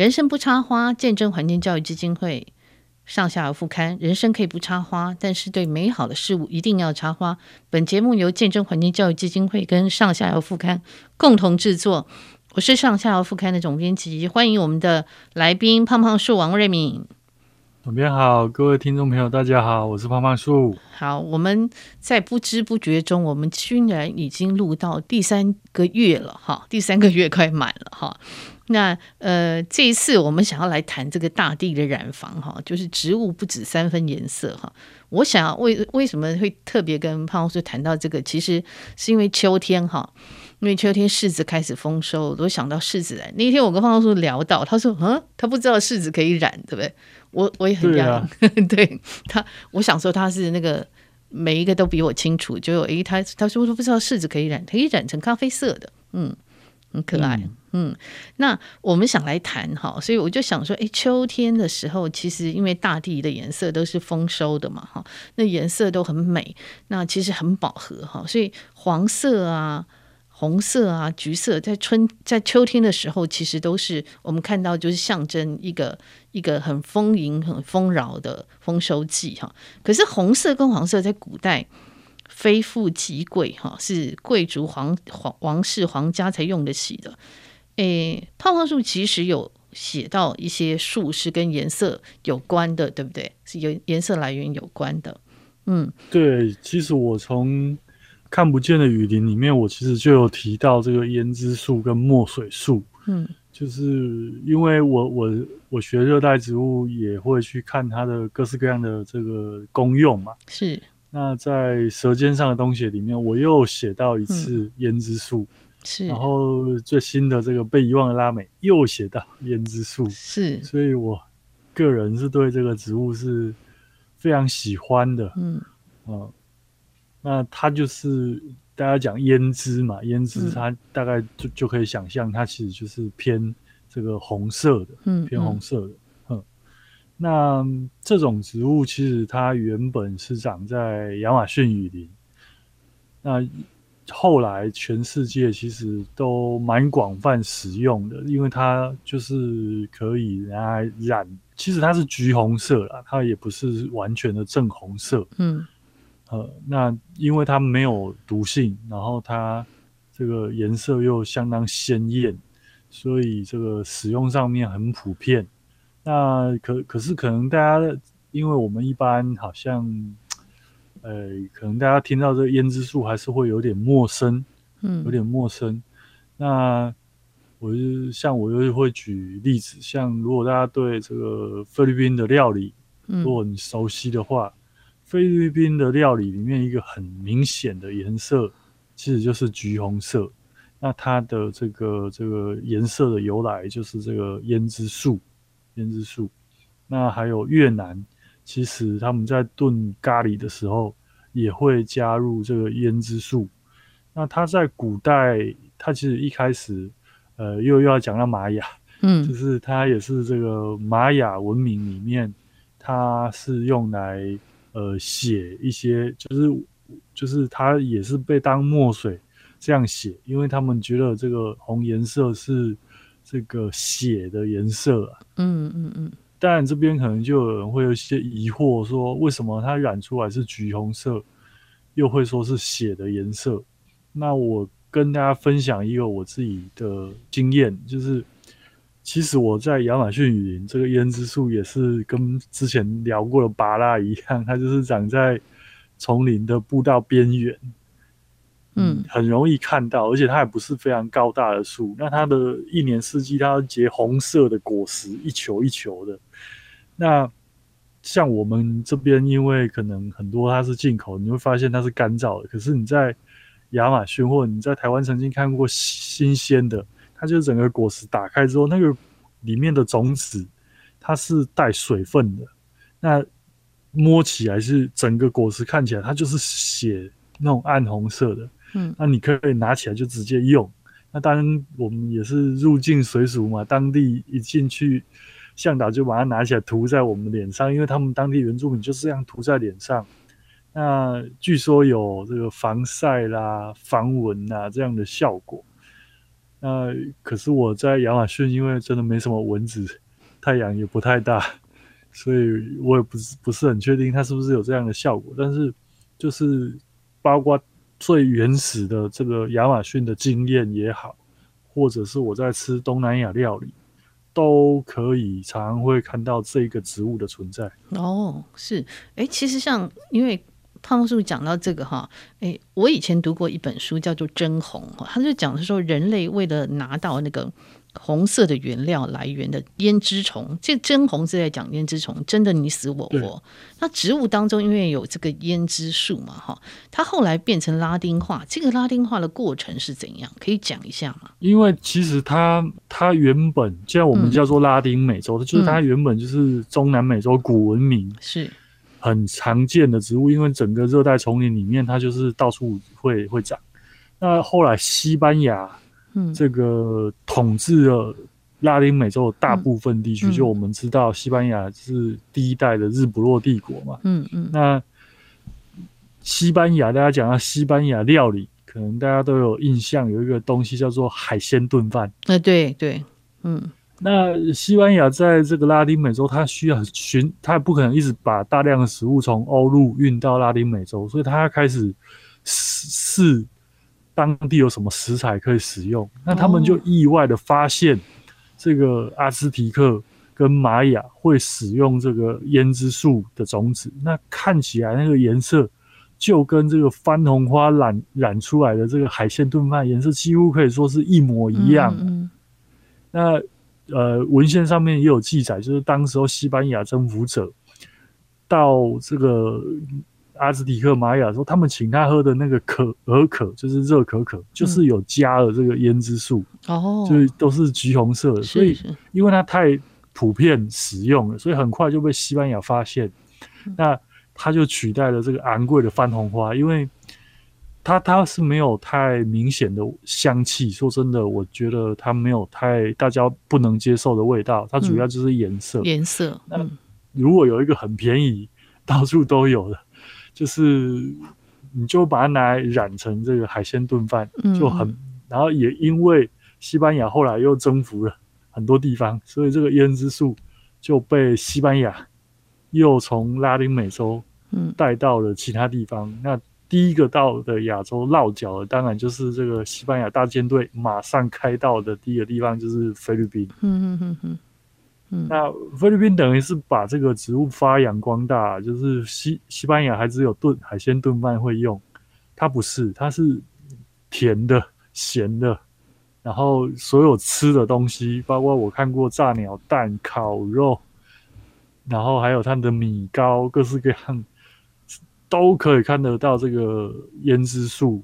人生不插花，见证环境教育基金会上下游副刊。人生可以不插花，但是对美好的事物一定要插花。本节目由见证环境教育基金会跟上下游副刊共同制作。我是上下游副刊的总编辑，欢迎我们的来宾胖胖树王瑞敏。总编好，各位听众朋友，大家好，我是胖胖树。好，我们在不知不觉中，我们居然已经录到第三个月了，哈，第三个月快满了，哈。那呃，这一次我们想要来谈这个大地的染房，哈，就是植物不止三分颜色，哈。我想要为为什么会特别跟胖胖树谈到这个，其实是因为秋天，哈。因为秋天柿子开始丰收，我都想到柿子来。那一天我跟胖胖树聊到，他说：“嗯，他不知道柿子可以染，对不对？”我我也很讶异，对，他，我想说他是那个每一个都比我清楚。就有诶，他他说不知道柿子可以染，可以染成咖啡色的，嗯，很可爱，嗯。嗯，那我们想来谈哈，所以我就想说，诶，秋天的时候，其实因为大地的颜色都是丰收的嘛，哈，那颜色都很美，那其实很饱和哈，所以黄色啊。红色啊，橘色，在春在秋天的时候，其实都是我们看到，就是象征一个一个很丰盈、很丰饶的丰收季哈。可是红色跟黄色在古代非富即贵哈，是贵族皇皇王室皇家才用得起的。诶，泡泡树其实有写到一些树是跟颜色有关的，对不对？是有颜色来源有关的。嗯，对，其实我从。看不见的雨林里面，我其实就有提到这个胭脂树跟墨水树。嗯，就是因为我我我学热带植物，也会去看它的各式各样的这个功用嘛。是。那在《舌尖上的东西》里面，我又写到一次胭脂树。是。然后最新的这个被遗忘的拉美又写到胭脂树。是。所以我个人是对这个植物是非常喜欢的。嗯。啊。那它就是大家讲胭脂嘛，胭脂它大概就就可以想象，它其实就是偏这个红色的，嗯，偏红色的，嗯。那这种植物其实它原本是长在亚马逊雨林，那后来全世界其实都蛮广泛使用的，因为它就是可以拿来染，其实它是橘红色啦，它也不是完全的正红色，嗯。呃，那因为它没有毒性，然后它这个颜色又相当鲜艳，所以这个使用上面很普遍。那可可是可能大家，因为我们一般好像，呃，可能大家听到这个胭脂树还是会有点陌生，嗯，有点陌生。那我就像我就会举例子，像如果大家对这个菲律宾的料理，如果你熟悉的话。菲律宾的料理里面一个很明显的颜色，其实就是橘红色。那它的这个这个颜色的由来就是这个胭脂树，胭脂树。那还有越南，其实他们在炖咖喱的时候也会加入这个胭脂树。那它在古代，它其实一开始，呃，又又要讲到玛雅，嗯，就是它也是这个玛雅文明里面，它是用来。呃，写一些就是就是它也是被当墨水这样写，因为他们觉得这个红颜色是这个血的颜色啊。嗯嗯嗯。当然这边可能就有人会有一些疑惑，说为什么它染出来是橘红色，又会说是血的颜色？那我跟大家分享一个我自己的经验，就是。其实我在亚马逊雨林，这个胭脂树也是跟之前聊过的芭拉一样，它就是长在丛林的步道边缘，嗯，很容易看到，而且它也不是非常高大的树。那它的一年四季，它结红色的果实，一球一球的。那像我们这边，因为可能很多它是进口，你会发现它是干燥的。可是你在亚马逊或者你在台湾曾经看过新鲜的。它就是整个果实打开之后，那个里面的种子它是带水分的，那摸起来是整个果实看起来它就是血那种暗红色的，嗯，那你可以拿起来就直接用。那当然我们也是入境随俗嘛，当地一进去向导就把它拿起来涂在我们脸上，因为他们当地原住民就是这样涂在脸上。那据说有这个防晒啦、防蚊啊这样的效果。那可是我在亚马逊，因为真的没什么蚊子，太阳也不太大，所以我也不是不是很确定它是不是有这样的效果。但是就是包括最原始的这个亚马逊的经验也好，或者是我在吃东南亚料理，都可以常会看到这个植物的存在。哦，是，哎，其实像因为。胖叔讲到这个哈，诶，我以前读过一本书，叫做《真红》，他就讲的说，人类为了拿到那个红色的原料来源的胭脂虫，这真红是在讲胭脂虫，真的你死我活。那植物当中因为有这个胭脂树嘛，哈，它后来变成拉丁化，这个拉丁化的过程是怎样？可以讲一下吗？因为其实它它原本，既然我们叫做拉丁美洲，嗯、就是它原本就是中南美洲古文明是。很常见的植物，因为整个热带丛林里面，它就是到处会会长。那后来西班牙，嗯，这个统治了拉丁美洲的大部分地区，嗯，就我们知道，西班牙是第一代的日不落帝国嘛，嗯嗯。那西班牙，大家讲到西班牙料理，可能大家都有印象，有一个东西叫做海鲜炖饭。呃，对对，嗯。那西班牙在这个拉丁美洲，它需要寻，它不可能一直把大量的食物从欧陆运到拉丁美洲，所以它开始试当地有什么食材可以使用。那他们就意外的发现，这个阿兹提克跟玛雅会使用这个胭脂树的种子，那看起来那个颜色就跟这个番红花染染出来的这个海鲜炖饭颜色几乎可以说是一模一样。那呃，文献上面也有记载，就是当时候西班牙征服者到这个阿兹提克玛雅说，他们请他喝的那个可尔可，就是热可可，就是有加了这个胭脂素，哦、嗯，所以都是橘红色的。所以，因为它太普遍使用了，所以很快就被西班牙发现，那它就取代了这个昂贵的番红花，因为。它它是没有太明显的香气，说真的，我觉得它没有太大家不能接受的味道。它主要就是颜色，颜、嗯、色。那如果有一个很便宜、到处都有的，就是你就把它拿来染成这个海鲜炖饭，就很、嗯。然后也因为西班牙后来又征服了很多地方，所以这个胭脂树就被西班牙又从拉丁美洲带到了其他地方。嗯、那第一个到的亚洲落脚的，当然就是这个西班牙大舰队马上开到的第一个地方，就是菲律宾。嗯嗯嗯嗯。那菲律宾等于是把这个植物发扬光大，就是西西班牙还只有炖海鲜炖饭会用，它不是，它是甜的、咸的，然后所有吃的东西，包括我看过炸鸟蛋、烤肉，然后还有它的米糕，各式各样。都可以看得到这个胭脂树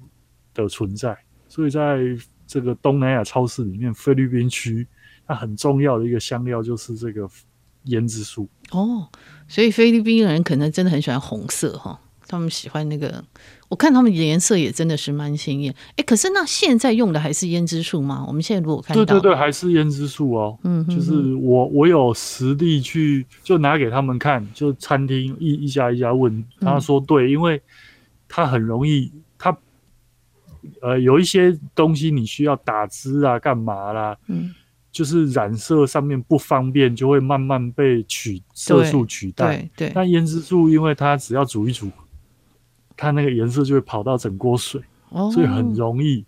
的存在，所以在这个东南亚超市里面，菲律宾区它很重要的一个香料就是这个胭脂树。哦，所以菲律宾人可能真的很喜欢红色哈。他们喜欢那个，我看他们的颜色也真的是蛮鲜艳。哎，可是那现在用的还是胭脂树吗？我们现在如果看到，对对对，还是胭脂树哦。嗯，就是我我有实地去就拿给他们看，就餐厅一一家一家问，他说对，因为他很容易，它呃有一些东西你需要打汁啊，干嘛啦？嗯。就是染色上面不方便，就会慢慢被取色素取代。对，对，那胭脂树因为它只要煮一煮。它那个颜色就会跑到整锅水，哦，所以很容易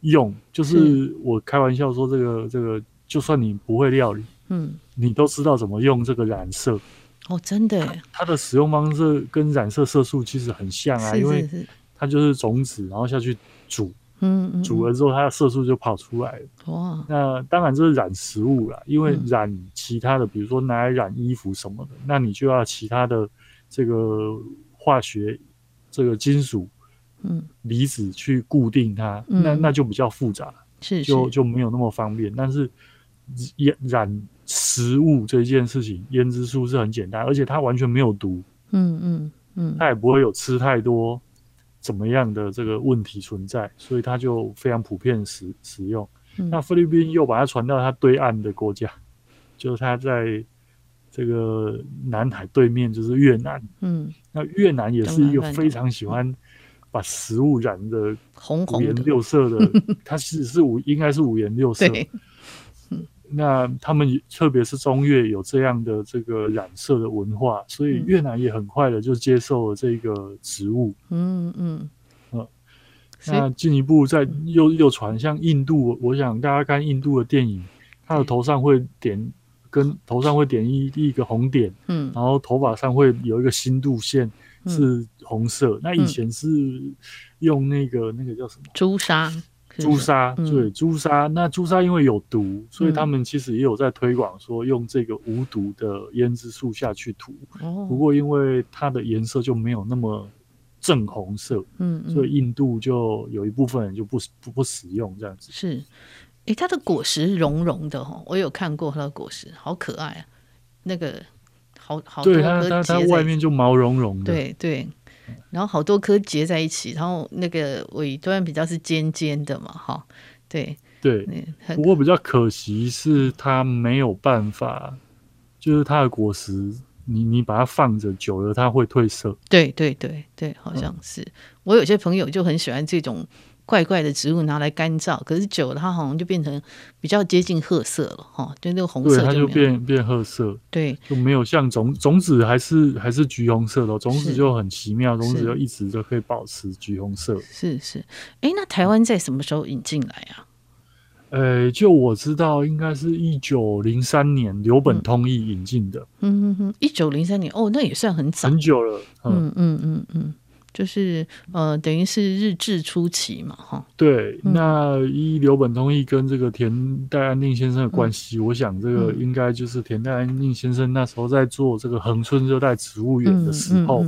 用。就是我开玩笑说，这个这个，就算你不会料理，嗯，你都知道怎么用这个染色。哦，真的，它的使用方式跟染色色素其实很像啊，因为它就是种子，然后下去煮，嗯，嗯，煮了之后它的色素就跑出来了。哇，那当然这是染食物啦，因为染其他的，比如说拿来染衣服什么的，那你就要其他的这个化学。这个金属，嗯，离子去固定它，嗯、那那就比较复杂，是，是。就就没有那么方便。但是染染食物这件事情，胭脂素是很简单，而且它完全没有毒，嗯嗯嗯，它也不会有吃太多怎么样的这个问题存在，所以它就非常普遍使使用、嗯。那菲律宾又把它传到它对岸的国家，就是它在。这个南海对面就是越南，嗯，那越南也是一个非常喜欢把食物染的红红五颜六色的，它其实是五应该是五颜六色。那他们特别是中越有这样的这个染色的文化，所以越南也很快的就接受了这个植物。嗯嗯嗯。那进一步再又又传，像印度，我想大家看印度的电影，他的头上会点跟头上会点一一个红点，嗯，然后头发上会有一个新度线是红色。嗯、那以前是用那个那个叫什么？朱砂。朱砂，对，朱砂。那朱砂因为有毒，所以他们其实也有在推广说用这个无毒的胭脂树下去涂。哦。不过因为它的颜色就没有那么正红色，嗯，所以印度就有一部分人就不不不使用这样子。是，哎，它的果实绒绒的哈，我有看过它的果实，好可爱啊，那个好好多，对它它它外面就毛茸茸的，对对。然后好多颗结在一起，然后那个尾端比较是尖尖的嘛，哈，对对。不过比较可惜是它没有办法，就是它的果实，你你把它放着久了，它会褪色。对对对对，好像是。嗯、我有些朋友就很喜欢这种。怪怪的植物拿来干燥，可是久了它好像就变成比较接近褐色了哈，就那个红色就，对，它就变变褐色，对，就没有像种种子还是还是橘红色的，种子就很奇妙，种子就一直都可以保持橘红色。是是，哎，那台湾在什么时候引进来啊？呃，就我知道，应该是一九零三年刘本通义引进的。嗯嗯嗯，一九零三年哦，那也算很早，很久了。嗯嗯嗯嗯。就是呃，等于是日治初期嘛，哈。对，嗯、那依刘本通义跟这个田代安定先生的关系，嗯、我想这个应该就是田代安定先生那时候在做这个恒春热带植物园的时候，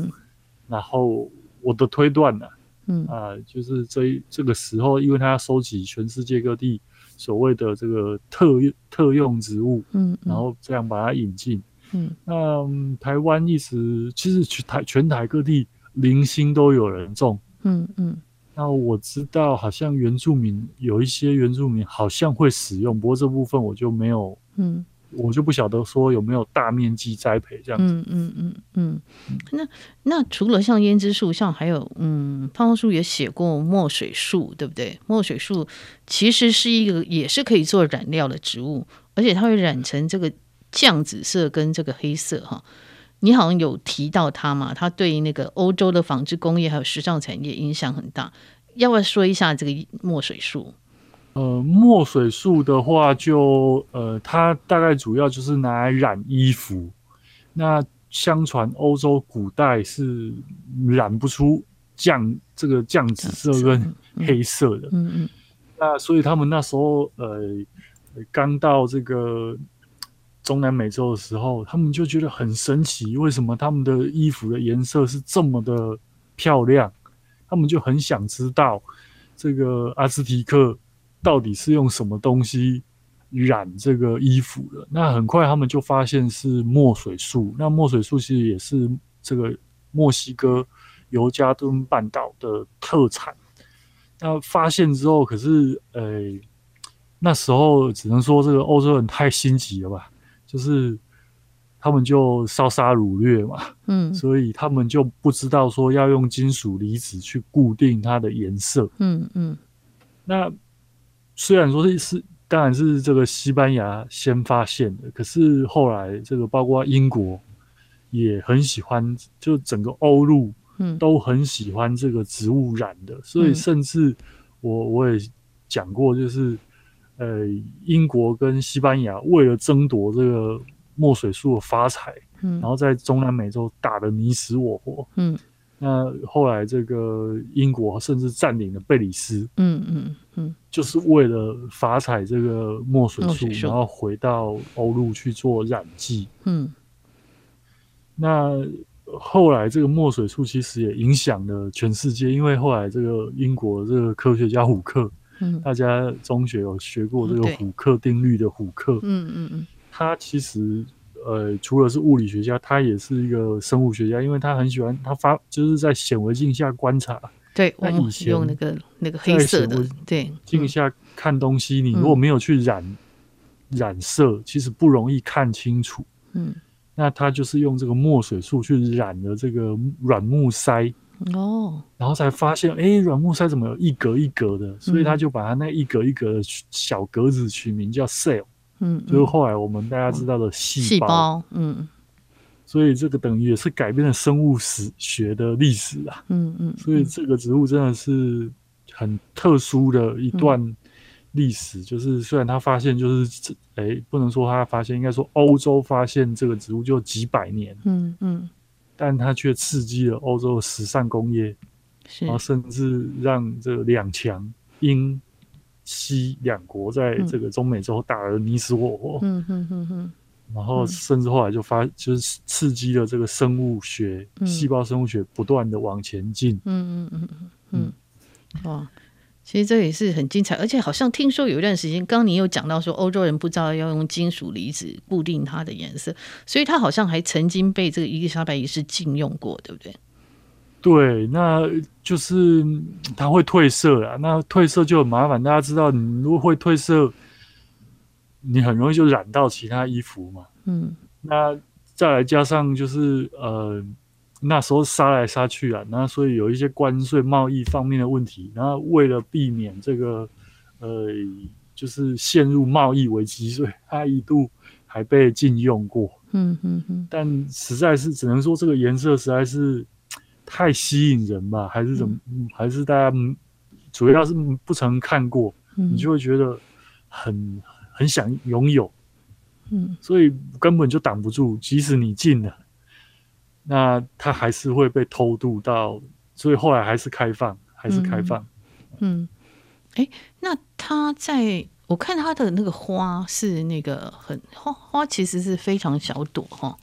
然后我的推断呢、啊，嗯。啊、呃，就是这这个时候，因为他要收集全世界各地所谓的这个特特用植物，嗯，嗯。然后这样把它引进，嗯，那台湾一直其实全台全台各地。零星都有人种，嗯嗯，那我知道好像原住民有一些原住民好像会使用，不过这部分我就没有，嗯，我就不晓得说有没有大面积栽培这样子，嗯嗯嗯嗯。那那除了像胭脂树，像还有嗯，胖叔也写过墨水树，对不对？墨水树其实是一个也是可以做染料的植物，而且它会染成这个酱紫色跟这个黑色哈。你好像有提到它嘛？它对那个欧洲的纺织工业还有时尚产业影响很大。要不要说一下这个墨水树？呃，墨水树的话就，就呃，它大概主要就是拿来染衣服。那相传欧洲古代是染不出酱这个酱紫色跟黑色的。嗯嗯。那所以他们那时候呃，刚到这个。中南美洲的时候，他们就觉得很神奇，为什么他们的衣服的颜色是这么的漂亮？他们就很想知道这个阿兹提克到底是用什么东西染这个衣服的。那很快他们就发现是墨水树。那墨水树其实也是这个墨西哥尤加敦半岛的特产。那发现之后，可是呃，那时候只能说这个欧洲人太心急了吧。就是他们就烧杀掳掠嘛，嗯，所以他们就不知道说要用金属离子去固定它的颜色，嗯嗯。那虽然说是是，当然是这个西班牙先发现的，可是后来这个包括英国也很喜欢，就整个欧陆嗯都很喜欢这个植物染的，所以甚至我我也讲过，就是。呃，英国跟西班牙为了争夺这个墨水树的发财，嗯，然后在中南美洲打得你死我活，嗯，那后来这个英国甚至占领了贝里斯，嗯嗯嗯，就是为了发财这个墨水树，然后回到欧陆去做染剂，嗯，那后来这个墨水树其实也影响了全世界，因为后来这个英国这个科学家虎克。嗯，大家中学有学过这个虎克定律的虎克，嗯嗯嗯，他其实呃除了是物理学家，他也是一个生物学家，因为他很喜欢他发就是在显微镜下观察。对，他以前用那个那个黑色的对。镜下看东西，你如果没有去染染色，其实不容易看清楚。嗯，那他就是用这个墨水树去染了这个软木塞。哦，然后才发现，哎，软木塞怎么有一格一格的？所以他就把他那一格一格的小格子取名叫 cell，嗯，就是后来我们大家知道的细胞，细胞，嗯，所以这个等于也是改变了生物史学的历史啊，嗯嗯，所以这个植物真的是很特殊的一段历史，就是虽然他发现就是，哎，不能说他发现，应该说欧洲发现这个植物就几百年，嗯嗯。但它却刺激了欧洲的时尚工业，然后甚至让这两强英西两国在这个中美洲打得你死我活。嗯嗯嗯嗯。然后甚至后来就发，就是刺激了这个生物学、细胞生物学不断的往前进。嗯嗯嗯嗯嗯。哇。其实这也是很精彩，而且好像听说有一段时间，刚刚你有讲到说欧洲人不知道要用金属离子固定它的颜色，所以它好像还曾经被这个伊丽莎白一世禁用过，对不对？对，那就是它会褪色啊，那褪色就很麻烦。大家知道，你如果会褪色，你很容易就染到其他衣服嘛。嗯，那再来加上就是呃。那时候杀来杀去啊，那所以有一些关税贸易方面的问题，然后为了避免这个，呃，就是陷入贸易危机，所以 它一度还被禁用过。嗯嗯嗯。但实在是只能说这个颜色实在是 太吸引人吧，还是怎么？嗯、还是大家主要是不曾看过，嗯、你就会觉得很很想拥有。嗯。所以根本就挡不住，即使你禁了。那它还是会被偷渡到，所以后来还是开放，还是开放。嗯，哎、嗯欸，那它在我看它的那个花是那个很花花，其实是非常小朵哈，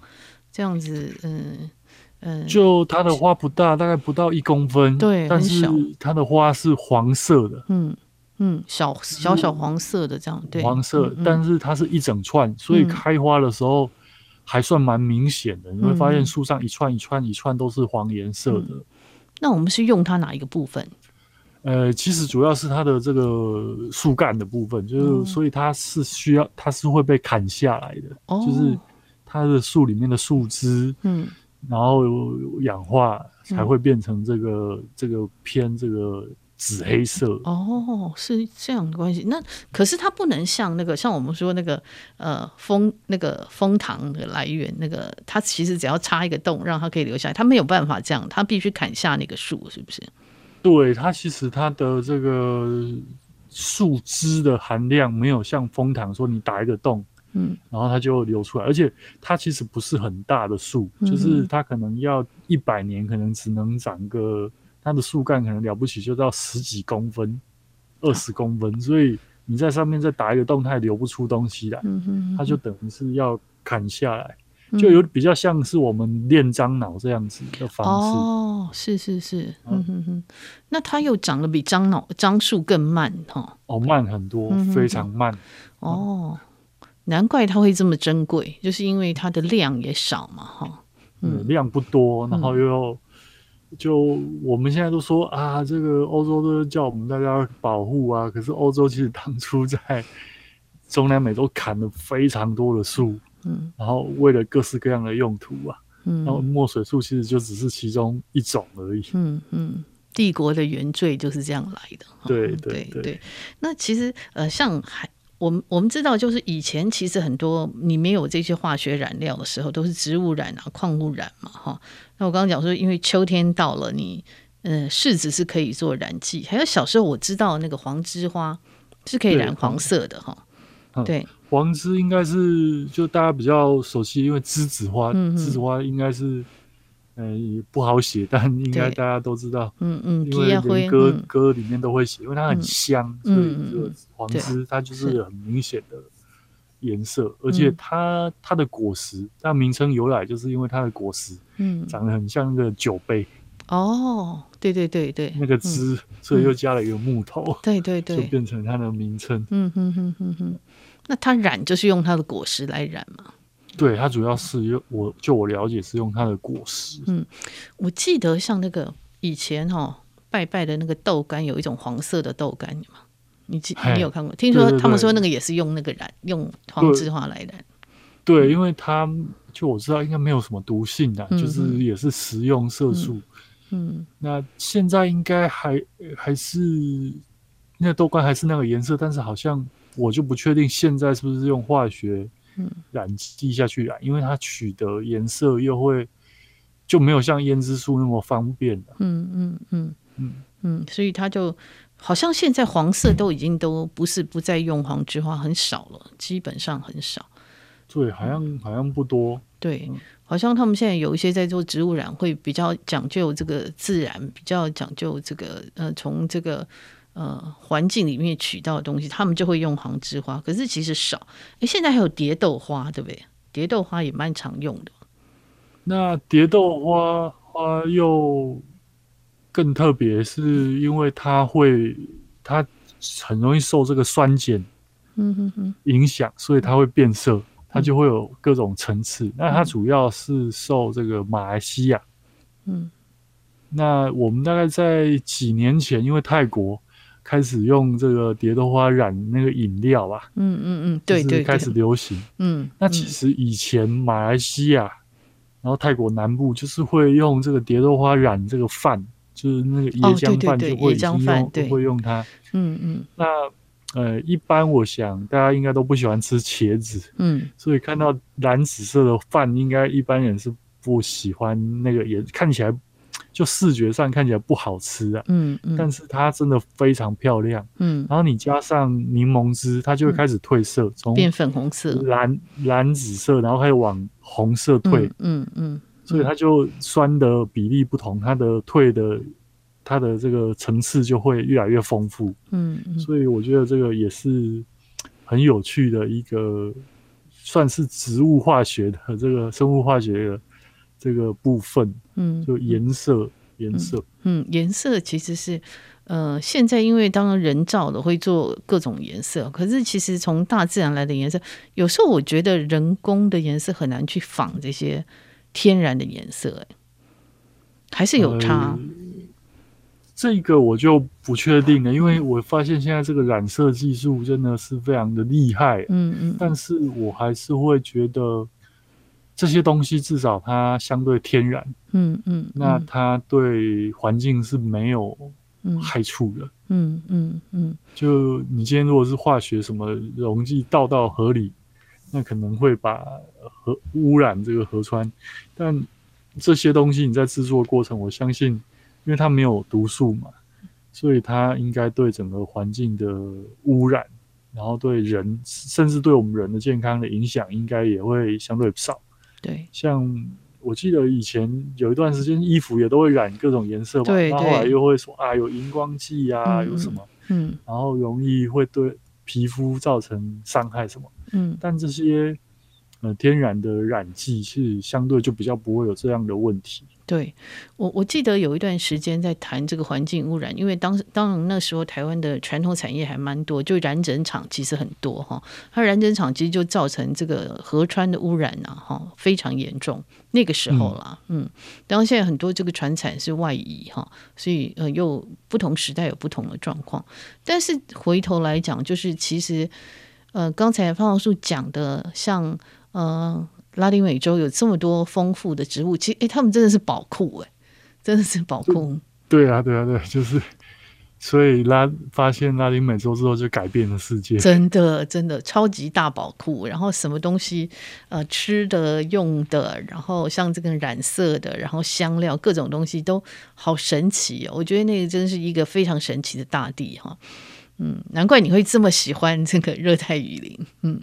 这样子，嗯嗯，就它的花不大，大概不到一公分，对，但是它的花是黄色的，嗯嗯，小小小黄色的这样，对，黄色，但是它是一整串，所以开花的时候。还算蛮明显的，你会发现树上一串一串一串都是黄颜色的。嗯。那我们是用它哪一个部分？呃，其实主要是它的这个树干的部分，就是所以它是需要，它是会被砍下来的，哦、就是它的树里面的树枝，嗯，然后氧化才会变成这个、嗯、这个偏这个。紫黑色哦，是这样的关系。那可是它不能像那个，像我们说那个呃蜂那个蜂糖的来源，那个它其实只要插一个洞，让它可以留下来，它没有办法这样，它必须砍下那个树，是不是？对，它其实它的这个树枝的含量没有像蜂糖说你打一个洞，嗯，然后它就流出来，而且它其实不是很大的树，就是它可能要一百年，可能只能长个。它的树干可能了不起，就到十几公分、二十公分，所以你在上面再打一个洞，它也流不出东西来。它就等于是要砍下来，就有比较像是我们炼樟脑这样子的方式。哦，是是是，嗯哼哼。那它又长得比樟脑樟树更慢哈？哦，慢很多，非常慢。哦，难怪它会这么珍贵，就是因为它的量也少嘛，哈。嗯，量不多，然后又。就我们现在都说啊，这个欧洲都叫我们大家保护啊，可是欧洲其实当初在中南美洲砍了非常多的树，嗯，然后为了各式各样的用途啊，嗯，然后墨水树其实就只是其中一种而已，嗯嗯，帝国的原罪就是这样来的，对对对，对，对。那其实呃，像海。我们我们知道，就是以前其实很多你没有这些化学染料的时候，都是植物染啊、矿物染嘛，哈。那我刚刚讲说，因为秋天到了，你嗯柿子是可以做染剂，还有小时候我知道那个黄栀花是可以染黄色的哈。对，对黄栀应该是就大家比较熟悉，因为栀子花，栀子花应该是。嗯，也不好写，但 应该大家都知道。嗯嗯，因为连歌歌里面都会写，因为它很香，所以这个黄栀它就是很明显的颜色，而且它它的果实，它名称由来就是因为它的果实，嗯，长得很像那个酒杯。哦，对对对对，那个枝，所以又加了一个木头，对对对，就变成它的名称。嗯哼哼哼哼，那它染就是用它的果实来染嘛？对，它主要是用我就我了解是用它的果实。嗯，我记得像那个以前哈、哦、拜拜的那个豆干，有一种黄色的豆干嘛，你记你有看过？听说他们说那个也是用那个染，用黄栀花来染。对，因为它就我知道应该没有什么毒性的，嗯，就。是也是食用色素，嗯，那现在应该还还是那个豆干还是那个颜色，但是好像我就不确定现在是不是用化学染剂下去染，因为它取得颜色又会就没有像胭脂素那么方便了。嗯嗯嗯嗯嗯，所以它就好像现在黄色都已经都不是不再用黄菊花，很少了，基本上很少。对，好像好像不多。对，好像他们现在有一些在做植物染，会比较讲究这个自然，比较讲究这个呃，从这个呃环境里面取到的东西，他们就会用黄枝花。可是其实少。哎，现在还有蝶豆花，对不对？蝶豆花也蛮常用的。那蝶豆花花又更特别，是因为它会它很容易受这个酸碱嗯哼哼影响，所以它会变色。它就会有各种层次，那它主要是受这个马来西亚，嗯，那我们大概在几年前，因为泰国开始用这个蝶豆花染那个饮料吧，嗯嗯嗯，对对，开始流行，嗯，那其实以前马来西亚，然后泰国南部就是会用这个蝶豆花染这个饭，就是那个椰浆饭就会用，都会用它，嗯嗯，那。呃，一般我想大家应该都不喜欢吃茄子，嗯，所以看到蓝紫色的饭，应该一般人是不喜欢那个，也看起来就视觉上看起来不好吃啊，嗯嗯，但是它真的非常漂亮，嗯，然后你加上柠檬汁，它就会开始褪色，从变粉红色，蓝蓝紫色，然后开始往红色退，嗯嗯，所以它就酸的比例不同，它的褪的。它的这个层次就会越来越丰富，嗯，嗯，所以我觉得这个也是很有趣的一个，算是植物化学的这个生物化学的这个部分，嗯，就颜色，颜色，嗯，颜色其实是，呃，现在因为当然人造的会做各种颜色，可是其实从大自然来的颜色，有时候我觉得人工的颜色很难去仿这些天然的颜色，哎，还是有差。呃这个我就不确定了，因为我发现现在这个染色技术真的是非常的厉害，嗯嗯，但是我还是会觉得这些东西至少它相对天然，嗯嗯，那它对环境是没有害处的，嗯嗯嗯，就你今天如果是化学什么溶剂倒到河里，那可能会把河污染这个河川，但这些东西你在制作过程，我相信。因为它没有毒素嘛，所以它应该对整个环境的污染，然后对人，甚至对我们人的健康的影响，应该也会相对少。对，像我记得以前有一段时间，衣服也都会染各种颜色嘛，对，然后后来又会说啊，有荧光剂啊，有什么，嗯，然后容易会对皮肤造成伤害什么，嗯，但这些呃天然的染剂是相对就比较不会有这样的问题。对我，我记得有一段时间在谈这个环境污染，因为当时当然那时候台湾的传统产业还蛮多，就染整厂其实很多哈，它染整厂其实就造成这个河川的污染呐哈非常严重。那个时候啦，嗯，嗯，当然现在很多这个船产是外移哈，所以呃又不同时代有不同的状况。但是回头来讲，就是其实呃刚才胖胖树讲的像呃。拉丁美洲有这么多丰富的植物，其实哎，他们真的是宝库哎，真的是宝库。对啊，对啊，对，就是所以拉发现拉丁美洲之后，就改变了世界。真的，真的超级大宝库。然后什么东西，呃，吃的、用的，然后像这个染色的，然后香料，各种东西都好神奇哦。我觉得那个真是一个非常神奇的大地哈。嗯，难怪你会这么喜欢这个热带雨林。嗯。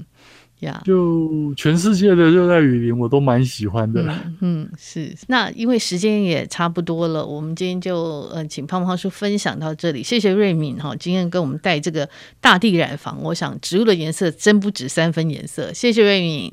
Yeah. 就全世界的热带雨林，我都蛮喜欢的。嗯，嗯，是。那因为时间也差不多了，我们今天就呃，请胖胖叔分享到这里。谢谢瑞敏哈，今天跟我们带这个大地染坊。我想植物的颜色真不止三分颜色。谢谢瑞敏，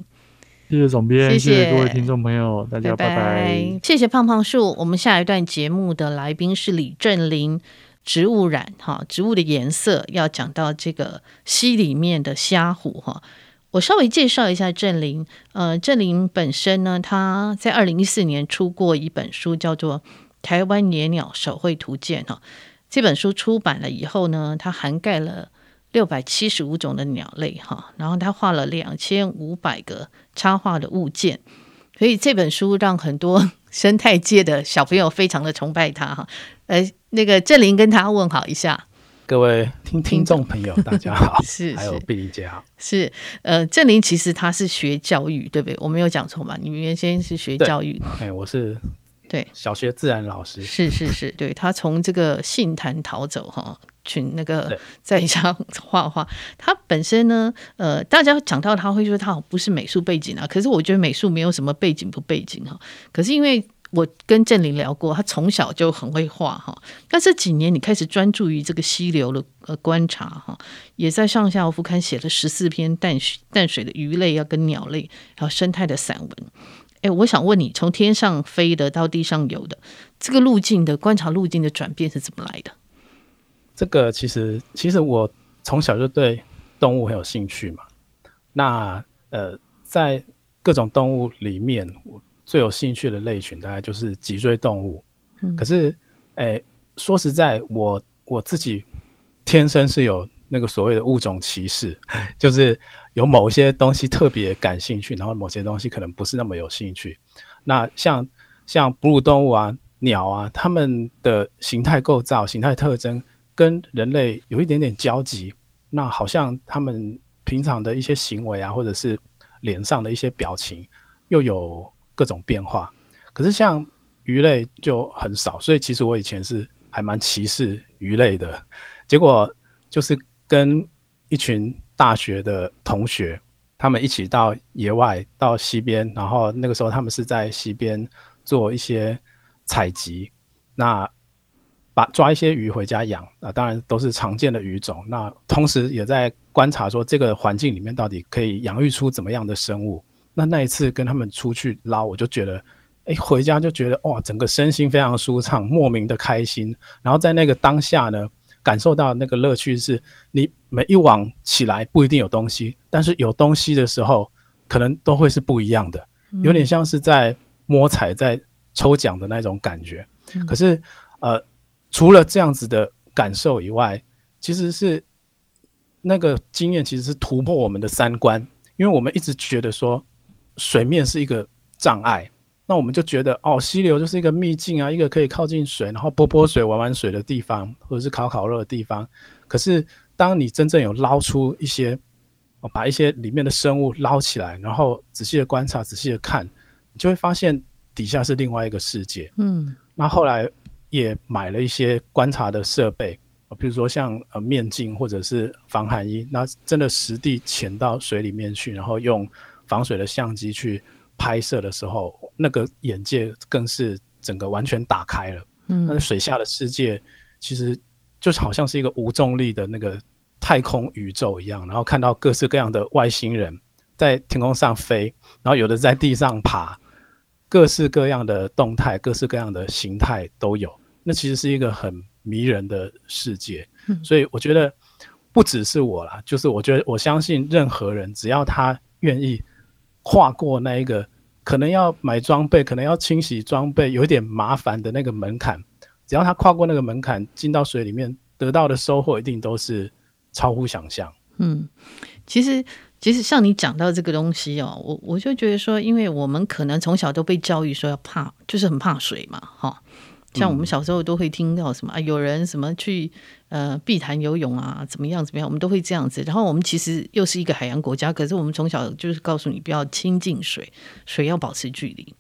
谢谢总编，谢谢，谢谢各位听众朋友，大家拜拜，拜拜。谢谢胖胖树。我们下一段节目的来宾是李振林，植物染哈，植物的颜色要讲到这个溪里面的虾虎哈。我稍微介绍一下郑林，呃，郑林本身呢，他在二零一四年出过一本书，叫做《台湾野鸟手绘图鉴》哈。这本书出版了以后呢，它涵盖了六百七十五种的鸟类哈，然后他画了两千五百个插画的物件，所以这本书让很多 生态界的小朋友非常的崇拜他哈。呃，那个振林跟他问好一下。各位听听众朋友，大家好，是，是还有碧玲姐好，是呃，郑林其实他是学教育，对不对？我没有讲错吧？你们原先是学教育，哎，我是对小学自然老师，是是是，对他从这个信坛逃走哈，去那个在家画画。他本身呢，呃，大家讲到他会说他不是美术背景啊，可是我觉得美术没有什么背景不背景哈，可是因为。我跟振林聊过，他从小就很会画哈。但这几年你开始专注于这个溪流的呃观察哈，也在上下游副刊写了十四篇淡水淡水的鱼类要跟鸟类还有生态的散文。哎，我想问你，从天上飞的到地上游的这个路径的观察路径的转变是怎么来的？这个其实其实我从小就对动物很有兴趣嘛。那呃，在各种动物里面，我。最有兴趣的类群大概就是脊椎动物，嗯、可是，哎、欸，说实在，我我自己天生是有那个所谓的物种歧视，就是有某些东西特别感兴趣，然后某些东西可能不是那么有兴趣。那像像哺乳动物啊、鸟啊，它们的形态构造、形态特征跟人类有一点点交集，那好像它们平常的一些行为啊，或者是脸上的一些表情，又有。各种变化，可是像鱼类就很少，所以其实我以前是还蛮歧视鱼类的。结果就是跟一群大学的同学，他们一起到野外到溪边，然后那个时候他们是在溪边做一些采集，那把抓一些鱼回家养啊，当然都是常见的鱼种。那同时也在观察说这个环境里面到底可以养育出怎么样的生物。那那一次跟他们出去捞，我就觉得，哎，回家就觉得哇，整个身心非常舒畅，莫名的开心。然后在那个当下呢，感受到那个乐趣是，你每一网起来不一定有东西，但是有东西的时候，可能都会是不一样的，有点像是在摸彩、在抽奖的那种感觉。可是，呃，除了这样子的感受以外，其实是那个经验其实是突破我们的三观，因为我们一直觉得说。水面是一个障碍，那我们就觉得哦，溪流就是一个秘境啊，一个可以靠近水，然后泼泼水、玩玩水的地方，或者是烤烤肉的地方。可是，当你真正有捞出一些，哦，把一些里面的生物捞起来，然后仔细的观察、仔细的看，你就会发现底下是另外一个世界。嗯，那后来也买了一些观察的设备，比如说像呃面镜或者是防寒衣，那真的实地潜到水里面去，然后用。防水的相机去拍摄的时候，那个眼界更是整个完全打开了。嗯，那水下的世界其实就是好像是一个无重力的那个太空宇宙一样，然后看到各式各样的外星人在天空上飞，然后有的在地上爬，各式各样的动态、各式各样的形态都有。那其实是一个很迷人的世界。嗯，所以我觉得不只是我啦，就是我觉得我相信任何人，只要他愿意。跨过那一个可能要买装备，可能要清洗装备，有点麻烦的那个门槛，只要他跨过那个门槛，进到水里面，得到的收获一定都是超乎想象。嗯，其实其实像你讲到这个东西哦，我我就觉得说，因为我们可能从小都被教育说要怕，就是很怕水嘛，哈。像我们小时候都会听到什么啊，有人什么去呃碧潭游泳啊，怎么样怎么样，我们都会这样子。然后我们其实又是一个海洋国家，可是我们从小就是告诉你不要亲近水，水要保持距离。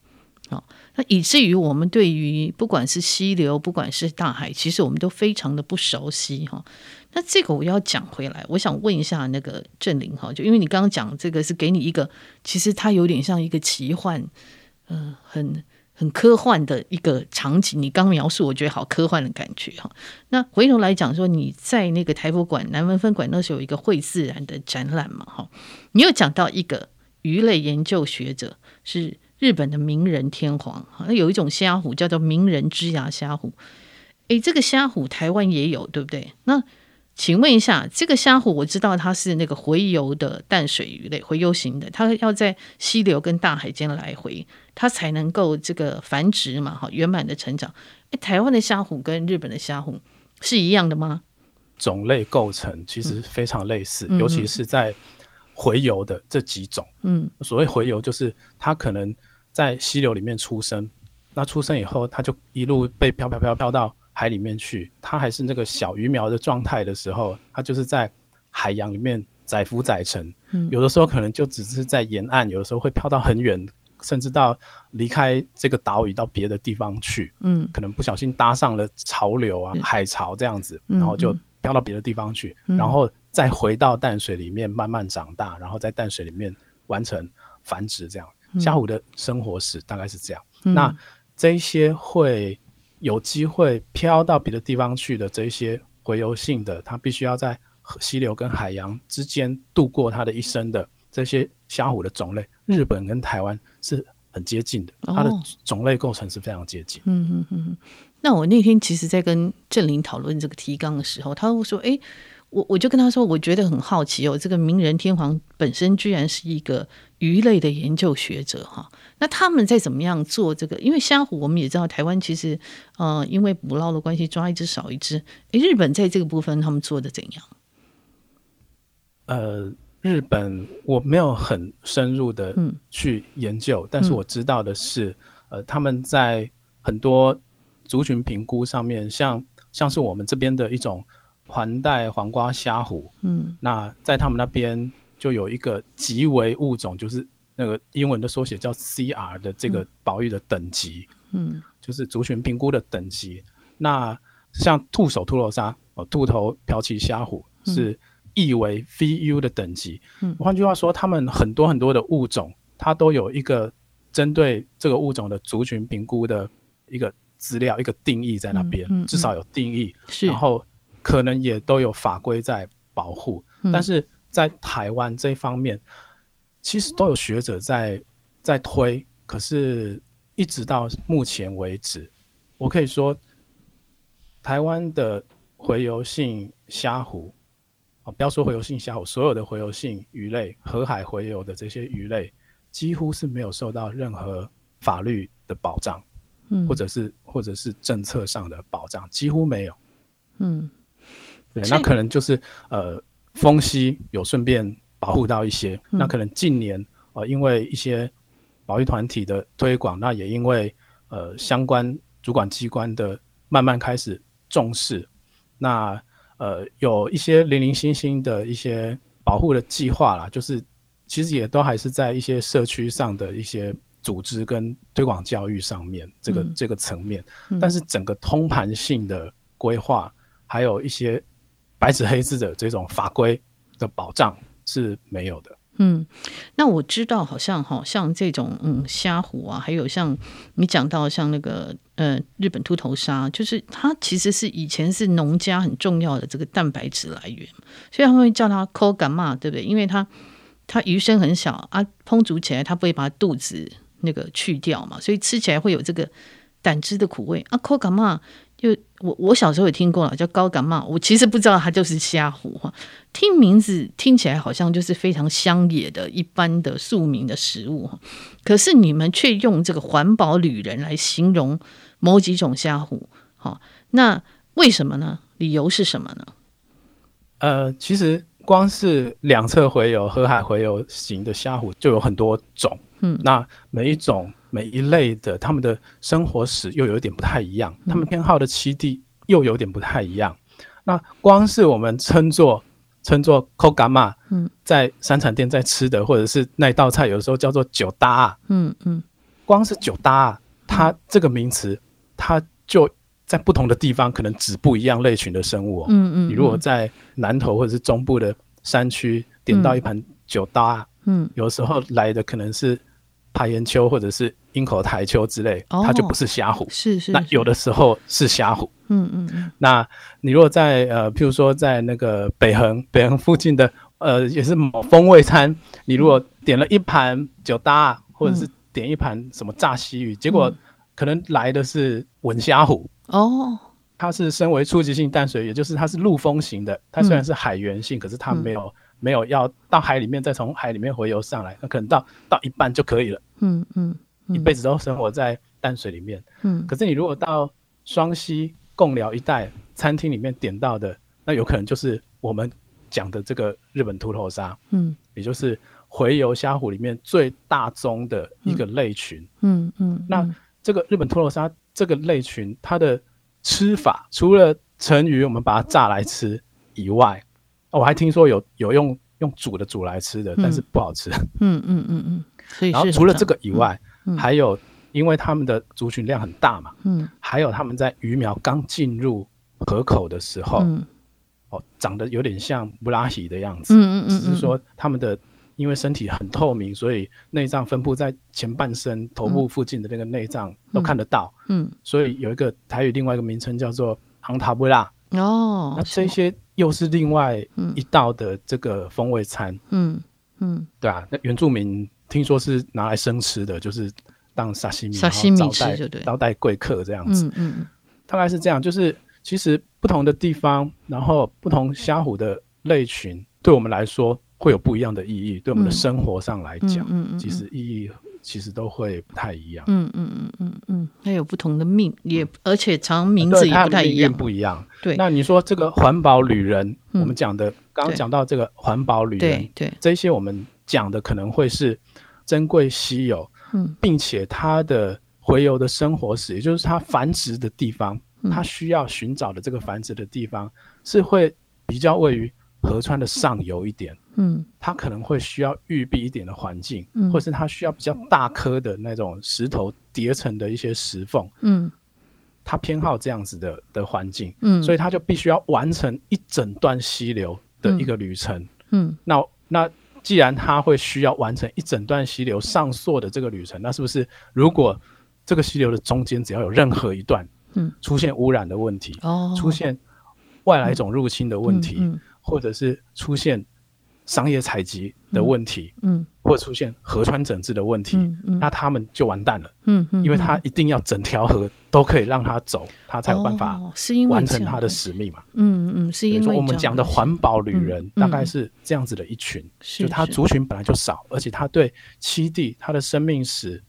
好，那以至于我们对于不管是溪流，不管是大海，其实我们都非常的不熟悉哈。那这个我要讲回来，我想问一下那个振林哈，就因为你刚刚讲这个是给你一个，其实它有点像一个奇幻，嗯、很。很科幻的一个场景，你刚描述，我觉得好科幻的感觉哈。那回头来讲说，你在那个台博馆南门分馆那时候有一个会自然的展览嘛哈，你有讲到一个鱼类研究学者是日本的名人天皇哈，那有一种虾虎叫做名人之牙虾虎，诶，这个虾虎台湾也有对不对？那请问一下，这个虾虎我知道它是那个洄游的淡水鱼类，洄游型的，它要在溪流跟大海间来回，它才能够这个繁殖嘛，哈，圆满的成长。诶，台湾的虾虎跟日本的虾虎是一样的吗？种类构成其实非常类似，嗯、尤其是在洄游的这几种。嗯，所谓洄游，就是它可能在溪流里面出生，那出生以后，它就一路被飘飘飘飘到海里面去。它还是那个小鱼苗的状态的时候，它就是在海洋里面载浮载沉。嗯，有的时候可能就只是在沿岸，有的时候会飘到很远，甚至到离开这个岛屿到别的地方去。嗯，可能不小心搭上了潮流啊，海潮这样子，然后就飘到别的地方去，然后再回到淡水里面慢慢长大，然后在淡水里面完成繁殖这样。虾虎的生活史大概是这样。嗯、那这一些会有机会飘到别的地方去的这一些洄游性的，它必须要在溪流跟海洋之间度过它的一生的这些虾虎的种类，日本跟台湾是很接近的，它的种类构成是非常接近。嗯嗯嗯。那我那天其实，在跟郑林讨论这个提纲的时候，他会说：“哎。”我我就跟他说，我觉得很好奇哦，这个名人天皇本身居然是一个鱼类的研究学者哈。那他们在怎么样做这个？因为虾虎我们也知道，台湾其实呃，因为捕捞的关系，抓一只少一只。诶，日本在这个部分他们做的怎样？呃，日本我没有很深入的去研究，嗯、但是我知道的是，呃，他们在很多族群评估上面，像像是我们这边的一种。环带黄瓜虾虎，嗯，那在他们那边就有一个极为物种，就是那个英文的缩写叫 CR 的这个保育的等级，嗯，就是族群评估的等级。那像兔手兔头鲨哦，兔头瓢鳍虾虎是译为 VU 的等级。嗯，换句话说，他们很多很多的物种，它都有一个针对这个物种的族群评估的一个资料，一个定义在那边，嗯嗯嗯、至少有定义，是。然后。可能也都有法规在保护，嗯、但是在台湾这方面，其实都有学者在在推。可是，一直到目前为止，我可以说，台湾的洄游性虾虎，哦，不要说洄游性虾虎，所有的洄游性鱼类，河海洄游的这些鱼类，几乎是没有受到任何法律的保障，嗯，或者是或者是政策上的保障，几乎没有，嗯。对，那可能就是呃，风息有顺便保护到一些。嗯、那可能近年呃，因为一些保育团体的推广，那也因为呃相关主管机关的慢慢开始重视，那呃有一些零零星星的一些保护的计划啦，就是其实也都还是在一些社区上的一些组织跟推广教育上面这个、嗯、这个层面，但是整个通盘性的规划还有一些。白纸黑字的这种法规的保障是没有的。嗯，那我知道，好像哈，像这种嗯虾虎啊，还有像你讲到像那个呃日本秃头鲨，就是它其实是以前是农家很重要的这个蛋白质来源，所以他们会叫它抠干嘛，对不对？因为它它鱼身很小啊，烹煮起来它不会把肚子那个去掉嘛，所以吃起来会有这个胆汁的苦味啊，抠干嘛。就我我小时候也听过了，叫高感冒。我其实不知道它就是虾虎哈，听名字听起来好像就是非常乡野的一般的庶民的食物哈。可是你们却用这个环保旅人来形容某几种虾虎，哈，那为什么呢？理由是什么呢？呃，其实光是两侧洄游、河海洄游型的虾虎就有很多种，嗯，那每一种。每一类的，他们的生活史又有一点不太一样，他们偏好的栖地又有点不太一样。嗯、那光是我们称作称作 kogama，，嗯，在三产店在吃的，或者是那道菜，有的时候叫做酒搭，嗯嗯，光是酒搭，它这个名词，它就在不同的地方可能指不一样类群的生物、哦，嗯，嗯嗯。你如果在南投或者是中部的山区点到一盘酒搭，嗯，有时候来的可能是。排盐鳅或者是鹰口台鳅之类，哦、它就不是虾虎。是是，是。那有的时候是虾虎。嗯嗯嗯。那你如果在呃，譬如说在那个北横北横附近的呃，也是某风味餐，你如果点了一盘酒搭，嗯、或者是点一盘什么炸西鱼，嗯、结果可能来的是吻虾虎。哦。它是身为初级性淡水，也就是它是陆风型的。它虽然是海源性，嗯、可是它没有。嗯没有要到海里面，再从海里面回游上来，那可能到到一半就可以了。嗯嗯，嗯一辈子都生活在淡水里面。嗯，可是你如果到双溪贡寮一带餐厅里面点到的，那有可能就是我们讲的这个日本秃头鲨。嗯，也就是洄游虾虎里面最大宗的一个类群。嗯嗯，嗯，那这个日本秃头鲨这个类群，它的吃法除了成鱼，我们把它炸来吃以外，我还听说有有用用煮的煮来吃的，但是不好吃。嗯嗯嗯嗯。然后除了这个以外，还有因为他们的族群量很大嘛，嗯，还有他们在鱼苗刚进入河口的时候，嗯、哦，长得有点像布拉希的样子，嗯嗯嗯，只是说他们的因为身体很透明，所以内脏分布在前半身头部附近的那个内脏都看得到，嗯，所以有一个台语另外一个名称叫做昂塔布拉，哦，那这些又是另外一道的这个风味餐，嗯嗯，对啊，那原住民。听说是拿来生吃的，就是当沙西米，沙西米吃就对，招待贵客这样子。嗯嗯，大概是这样。就是其实不同的地方，然后不同虾虎的类群，对我们来说会有不一样的意义。对我们的生活上来讲，嗯嗯，其实意义其实都会不太一样。嗯嗯嗯嗯嗯，它有不同的命，也而且常名字也不太一样，不一样。对，那你说这个环保旅人，我们讲的刚刚讲到这个环保旅人，对，这些我们讲的可能会是。珍贵稀有，嗯，并且它的洄游的生活史，也就是它繁殖的地方，嗯，它需要寻找的这个繁殖的地方，是会比较位于河川的上游一点，嗯，它可能会需要郁闭一点的环境，嗯，或是它需要比较大颗的那种石头叠成的一些石缝，嗯，它偏好这样子的的环境，嗯，所以它就必须要完成一整段溪流的一个旅程，嗯，那那。既然它会需要完成一整段溪流上溯的这个旅程，那是不是如果这个溪流的中间只要有任何一段，嗯，出现污染的问题，哦，出现外来种入侵的问题，嗯，或者是出现商业采集的问题，嗯，或出现河川整治的问题，嗯，那他们就完蛋了，嗯嗯，因为他一定要整条河都可以让他走，他才有办法完成他的使命嘛，嗯嗯，是因为我们讲的环保旅人大概是这样子的一群，就他族群本来就少，而且他对栖地他的生命史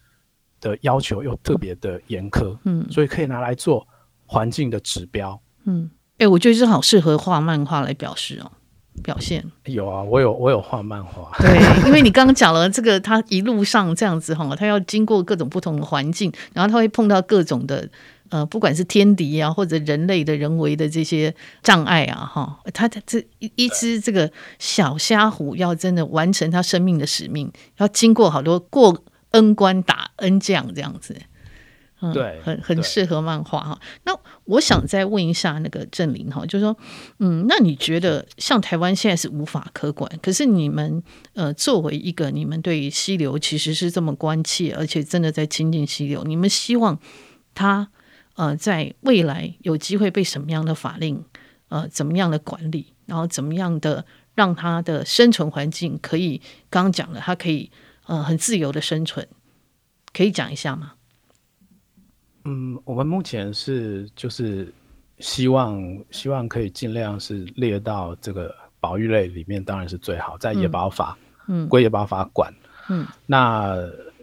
的要求又特别的严苛，嗯，所以可以拿来做环境的指标，嗯，哎，我觉得这好适合画漫画来表示哦。表现有啊，我有我有画漫画。对，因为你刚刚讲了这个，他一路上这样子哈，他要经过各种不同的环境，然后他会碰到各种的呃，不管是天敌啊，或者人类的人为的这些障碍啊，哈，他这一一只这个小虾虎要真的完成他生命的使命，要经过好多过 N 关打 N 将这样子。嗯，对，很很适合漫画哈。那我想再问一下那个郑林哈，就是说，嗯，那你觉得像台湾现在是无法可管，可是你们呃作为一个你们对于溪流其实是这么关切，而且真的在亲近溪流，你们希望它呃在未来有机会被什么样的法令呃怎么样的管理，然后怎么样的让它的生存环境可以刚刚讲了，它可以呃很自由的生存，可以讲一下吗？嗯，我们目前是就是希望希望可以尽量是列到这个保育类里面，当然是最好，在野保法，嗯，归野保法管，嗯，那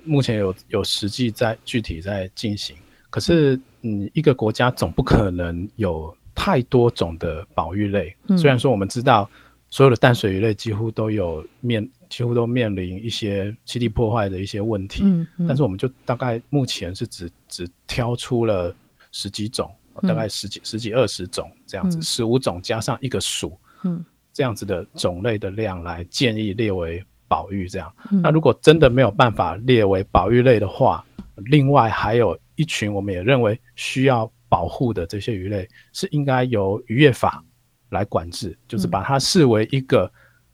目前有有实际在具体在进行，可是嗯，一个国家总不可能有太多种的保育类，嗯，虽然说我们知道所有的淡水鱼类几乎都有面。几乎都面临一些栖地破坏的一些问题，嗯嗯、但是我们就大概目前是只只挑出了十几种，大概十几、嗯、十几二十种这样子，十五、嗯、种加上一个属，嗯、这样子的种类的量来建议列为保育这样。嗯、那如果真的没有办法列为保育类的话，另外还有一群我们也认为需要保护的这些鱼类，是应该由渔业法来管制，就是把它视为一个。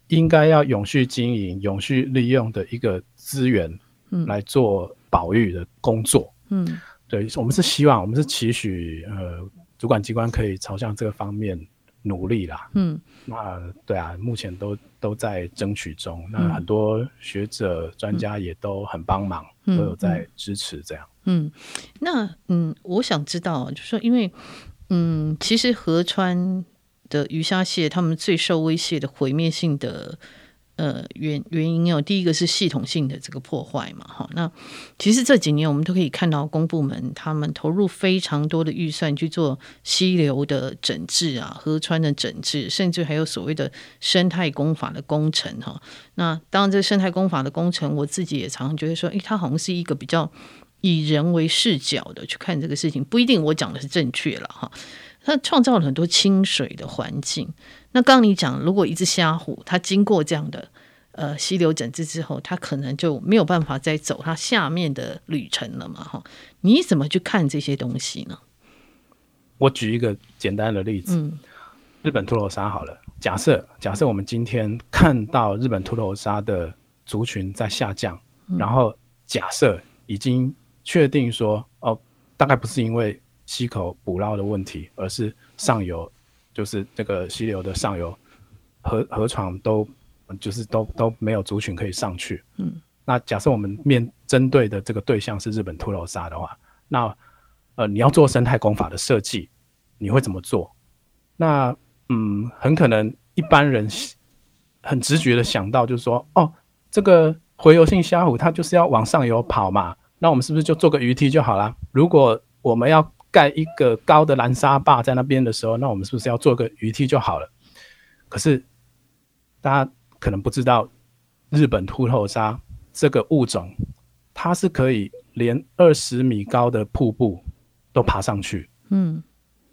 应该要永续经营、永续利用的一个资源，来做保育的工作。嗯，对，我们是希望，我们是期许，呃，主管机关可以朝向这个方面努力啦。嗯，那对啊，目前都都在争取中。那很多学者、专家也都很帮忙，都有在支持这样。嗯，那嗯，我想知道，就是说，因为嗯，其实河川。的鱼虾蟹，他们最受威胁的毁灭性的呃原原因哦。第一个是系统性的这个破坏嘛，哈。那其实这几年我们都可以看到公部门他们投入非常多的预算去做溪流的整治啊，河川的整治，甚至还有所谓的生态工法的工程哈。那当然，这生态工法的工程，我自己也常常觉得说，诶，它好像是一个比较以人为视角的去看这个事情，不一定我讲的是正确了哈。它创造了很多清水的环境。那刚刚你讲，如果一只虾虎，它经过这样的呃溪流整治之后，它可能就没有办法再走它下面的旅程了嘛？哈，你怎么去看这些东西呢？我举一个简单的例子，嗯，日本秃头鲨好了，假设假设我们今天看到日本秃头鲨的族群在下降，嗯，然后假设已经确定说，哦，大概不是因为。溪口捕捞的问题，而是上游，就是这个溪流的上游，河河床都就是都都没有族群可以上去。嗯，那假设我们面针对的这个对象是日本秃头鲨的话，那呃你要做生态工法的设计，你会怎么做？那嗯，很可能一般人很直觉的想到就是说，哦，这个洄游性虾虎它就是要往上游跑嘛，那我们是不是就做个鱼梯就好了？如果我们要盖一个高的拦沙坝在那边的时候，那我们是不是要做个鱼梯就好了？可是大家可能不知道，日本秃头鲨这个物种，它是可以连二十米高的瀑布都爬上去。嗯，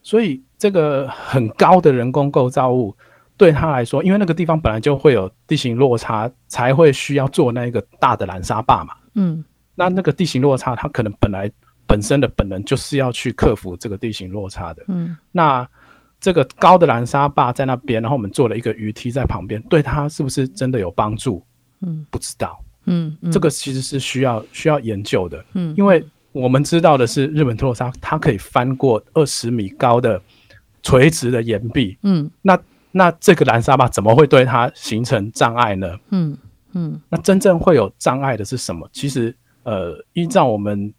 所以这个很高的人工构造物对它来说，因为那个地方本来就会有地形落差，才会需要做那个大的拦沙坝嘛。嗯，那那个地形落差，它可能本来。本身的本能就是要去克服这个地形落差的。嗯，那这个高的拦沙坝在那边，然后我们做了一个鱼梯在旁边，对它是不是真的有帮助？嗯，不知道。嗯，嗯，这个其实是需要需要研究的。嗯，因为我们知道的是，日本秃头鲨它可以翻过二十米高的垂直的岩壁。嗯，那那这个拦沙坝怎么会对它形成障碍呢？嗯嗯，那真正会有障碍的是什么？其实，呃，依照我们。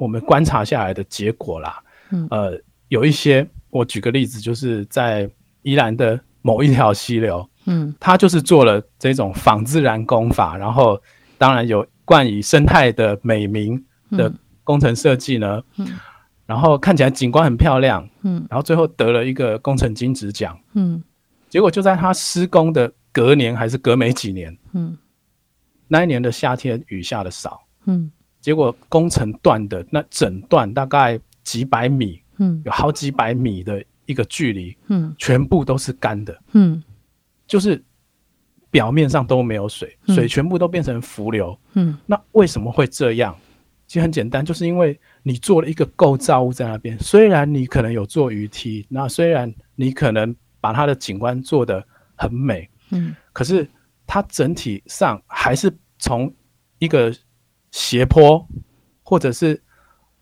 我们观察下来的结果啦，嗯，呃，有一些，我举个例子，就是在宜兰的某一条溪流，嗯，它就是做了这种仿自然工法，然后当然有冠以生态的美名的工程设计呢，嗯，然后看起来景观很漂亮，嗯，然后最后得了一个工程金质奖，嗯，结果就在它施工的隔年还是隔没几年，嗯，那一年的夏天雨下的少，嗯。结果工程断的那整段大概几百米，嗯，有好几百米的一个距离，嗯，全部都是干的，嗯，就是表面上都没有水，水全部都变成浮流，嗯，那为什么会这样？其实很简单，就是因为你做了一个构造物在那边，虽然你可能有做鱼梯，那虽然你可能把它的景观做得很美，嗯，可是它整体上还是从一个。斜坡，或者是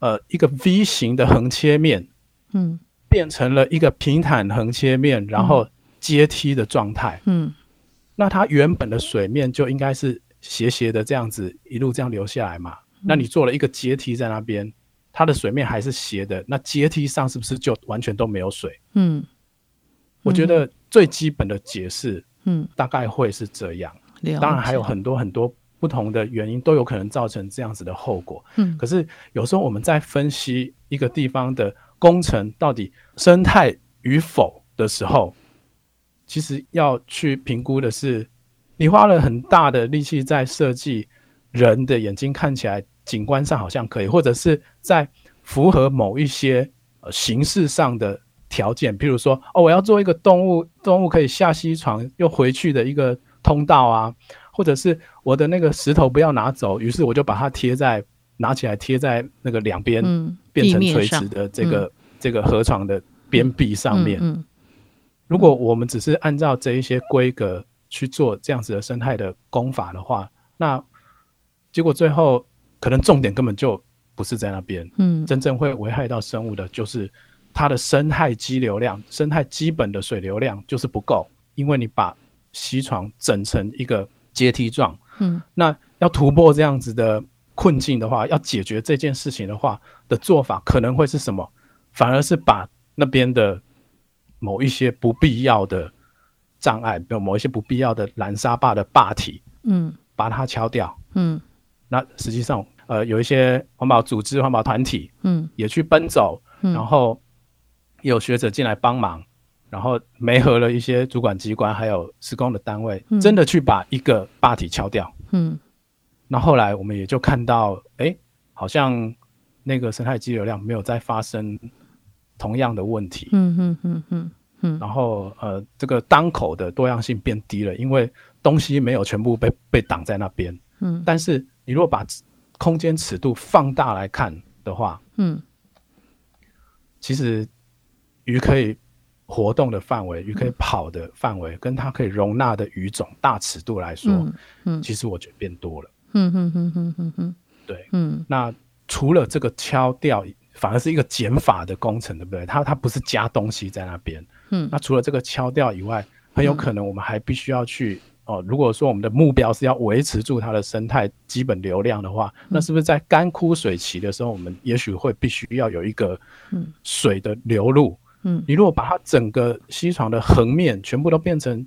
呃一个 V 型的横切面，嗯，变成了一个平坦横切面，然后阶梯的状态，嗯，那它原本的水面就应该是斜斜的这样子一路这样流下来嘛，嗯，那你做了一个阶梯在那边，它的水面还是斜的，那阶梯上是不是就完全都没有水？嗯，我觉得最基本的解释，嗯，大概会是这样，嗯，当然还有很多很多。不同的原因都有可能造成这样子的后果。嗯，可是有时候我们在分析一个地方的工程到底生态与否的时候，其实要去评估的是，你花了很大的力气在设计，人的眼睛看起来景观上好像可以，或者是在符合某一些呃形式上的条件，譬如说，哦，我要做一个动物动物可以下溪床又回去的一个通道啊。或者是我的那个石头不要拿走，于是我就把它贴在拿起来贴在那个两边，嗯，变成垂直的这个这个河床的边壁上面。嗯，如果我们只是按照这一些规格去做这样子的生态的功法的话，那结果最后可能重点根本就不是在那边。嗯，真正会危害到生物的就是它的生态基流量，生态基本的水流量就是不够，因为你把溪床整成一个。阶梯状，嗯，那要突破这样子的困境的话，要解决这件事情的话的做法可能会是什么？反而是把那边的某一些不必要的障碍，有某一些不必要的拦沙坝的坝体，嗯，把它敲掉，嗯，那实际上，呃，有一些环保组织、环保团体，嗯，也去奔走，嗯，然后有学者进来帮忙，然后媒合了一些主管机关，还有施工的单位，嗯，真的去把一个坝体敲掉，嗯，那后来我们也就看到，哎，好像那个生态激流量没有再发生同样的问题，嗯嗯嗯嗯。嗯，然后呃，这个当口的多样性变低了，因为东西没有全部被被挡在那边。嗯，但是你如果把空间尺度放大来看的话，嗯，其实鱼可以活动的范围，鱼可以跑的范围，跟它可以容纳的鱼种大尺度来说，嗯，嗯，其实我觉得变多了。嗯嗯嗯嗯嗯嗯，对，嗯，那除了这个敲掉，反而是一个减法的工程，对不对？它它不是加东西在那边。嗯，那除了这个敲掉以外，很有可能我们还必须要去、嗯、哦。如果说我们的目标是要维持住它的生态基本流量的话，嗯、那是不是在干枯水期的时候，我们也许会必须要有一个水的流入？嗯，你如果把它整个溪床的横面全部都变成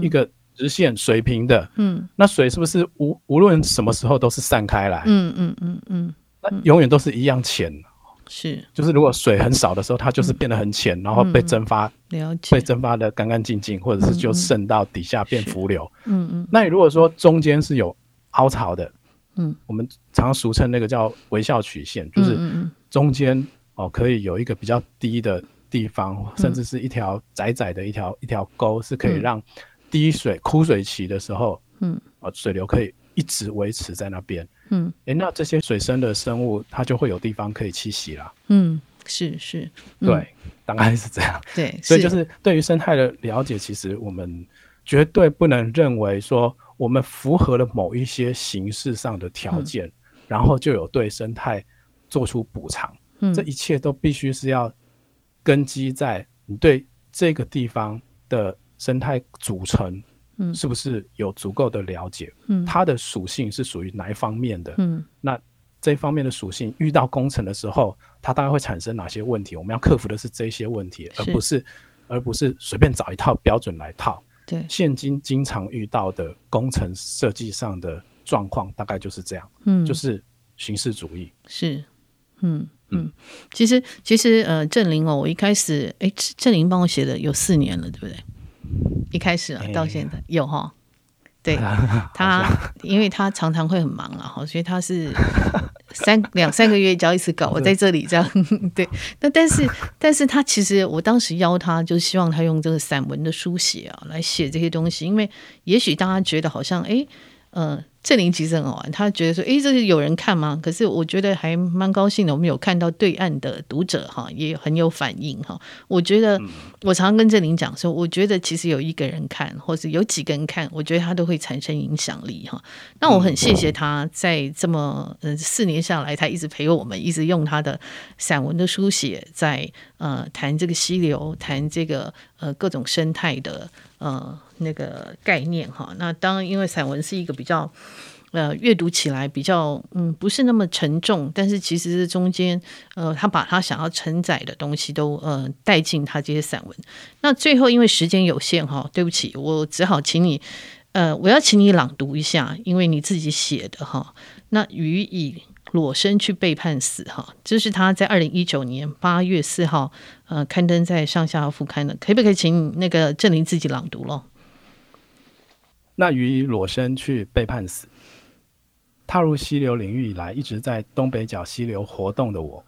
一个直线水平的，嗯，那水是不是无无论什么时候都是散开来？嗯嗯嗯嗯，那永远都是一样浅。是，就是如果水很少的时候，它就是变得很浅，嗯、然后被蒸发，嗯、了解，被蒸发的干干净净，或者是就渗到底下变浮流。嗯嗯。那你如果说中间是有凹槽的，嗯，我们常常俗称那个叫微笑曲线，就是中间哦可以有一个比较低的地方，嗯、甚至是一条窄窄的一条一条沟，是可以让滴水枯水期的时候，嗯，啊水流可以一直维持在那边。嗯，哎、欸，那这些水生的生物，它就会有地方可以栖息啦。嗯，是是，嗯、对，大概是这样。对，所以就是对于生态的了解，其实我们绝对不能认为说我们符合了某一些形式上的条件，嗯、然后就有对生态做出补偿。嗯，这一切都必须是要根基在你对这个地方的生态组成。嗯，是不是有足够的了解？嗯，它的属性是属于哪一方面的？嗯，那这方面的属性遇到工程的时候，它大概会产生哪些问题？我们要克服的是这些问题，而不是而不是随便找一套标准来套。对，现今经常遇到的工程设计上的状况，大概就是这样。嗯，就是形式主义。是，嗯嗯，其实其实呃，郑玲哦，我一开始哎，郑玲帮我写的有四年了，对不对？一开始啊，到现在、欸、有哈，对 他，因为他常常会很忙啊，哈，所以他是三 两三个月交一次稿。我在这里这样，对，那但是但是他其实我当时邀他，就希望他用这个散文的书写啊来写这些东西，因为也许大家觉得好像哎，嗯、呃。正霖其实很好玩，他觉得说：“诶，这是有人看吗？”可是我觉得还蛮高兴的，我们有看到对岸的读者哈，也很有反应哈。我觉得我常常跟郑林讲说，我觉得其实有一个人看，或是有几个人看，我觉得他都会产生影响力哈。那我很谢谢他在这么呃四年下来，他一直陪我们，一直用他的散文的书写在呃谈这个溪流，谈这个呃各种生态的呃。那个概念哈，那当，因为散文是一个比较，呃，阅读起来比较，嗯，不是那么沉重，但是其实是中间，呃，他把他想要承载的东西都，呃，带进他这些散文。那最后因为时间有限哈，对不起，我只好请你，呃，我要请你朗读一下，因为你自己写的哈。那鱼以裸身去背叛死哈，这是他在二零一九年八月四号，呃，刊登在上下副刊的，可不可以请那个正霖自己朗读咯？那于以裸身去被判死。踏入溪流领域以来，一直在东北角溪流活动的我，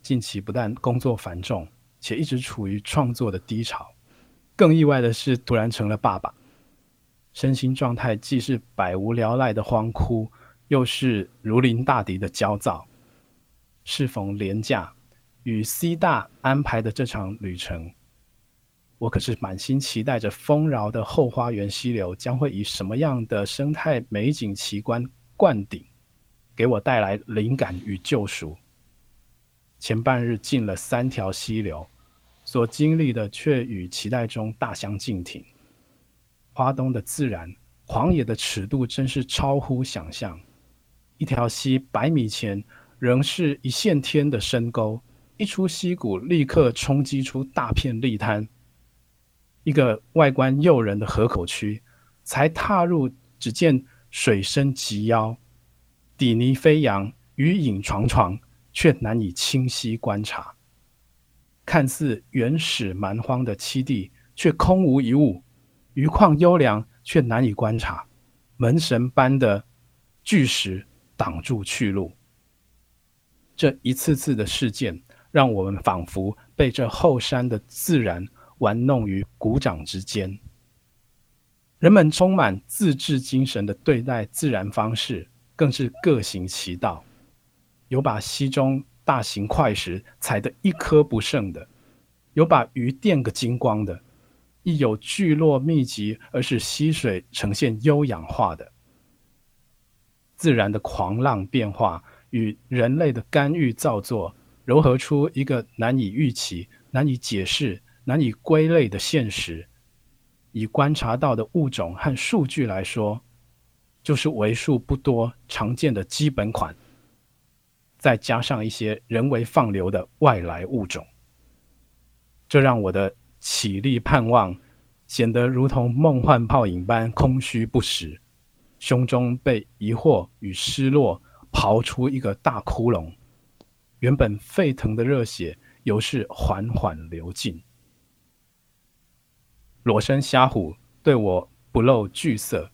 近期不但工作繁重，且一直处于创作的低潮。更意外的是，突然成了爸爸，身心状态既是百无聊赖的荒枯，又是如临大敌的焦躁。适逢连假，与 C 大安排的这场旅程。我可是满心期待着丰饶的后花园溪流将会以什么样的生态美景奇观灌顶，给我带来灵感与救赎。前半日进了三条溪流，所经历的却与期待中大相径庭。花东的自然狂野的尺度真是超乎想象。一条溪百米前仍是一线天的深沟，一出溪谷立刻冲击出大片礫滩。一个外观诱人的河口区，才踏入，只见水深及腰，底泥飞扬，鱼影幢幢，却难以清晰观察。看似原始蛮荒的栖地，却空无一物；鱼况优良，却难以观察。门神般的巨石挡住去路。这一次次的事件，让我们仿佛被这后山的自然玩弄于股掌之间。人们充满自制精神的对待自然方式，更是各行其道。有把溪中大型块石踩得一颗不剩的，有把鱼电个精光的，亦有聚落密集而使溪水呈现优氧化的。自然的狂浪变化与人类的干预造作，糅合出一个难以预期、难以解释、难以归类的现实。以观察到的物种和数据来说，就是为数不多常见的基本款，再加上一些人为放流的外来物种，这让我的起立盼望显得如同梦幻泡影般空虚不实，胸中被疑惑与失落刨出一个大窟窿，原本沸腾的热血犹是缓缓流尽。裸身虾虎对我不露惧色，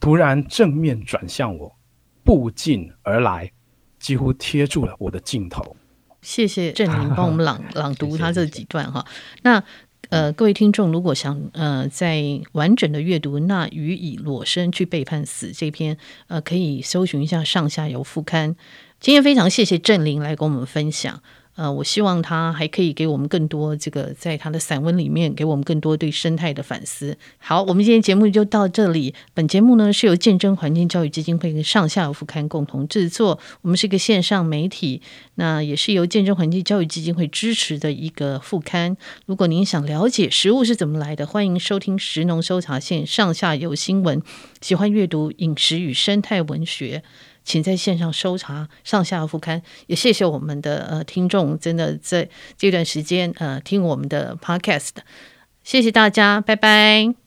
突然正面转向我，步进而来，几乎贴住了我的镜头。谢谢 郑林帮我们朗朗读他这几段哈。那呃，各位听众如果想呃在完整的阅读《那鱼以裸身去背叛死》这篇，呃，可以搜寻一下上下游副刊。今天非常谢谢郑林来跟我们分享。呃，我希望他还可以给我们更多这个，在他的散文里面给我们更多对生态的反思。好，我们今天节目就到这里。本节目呢是由见证环境教育基金会跟上下游副刊共同制作，我们是一个线上媒体，那也是由见证环境教育基金会支持的一个副刊。如果您想了解食物是怎么来的，欢迎收听食农搜查线上下游新闻。喜欢阅读饮食与生态文学。请在线上搜查上下副刊，也谢谢我们的呃听众，真的在这段时间呃听我们的 podcast，谢谢大家，拜拜。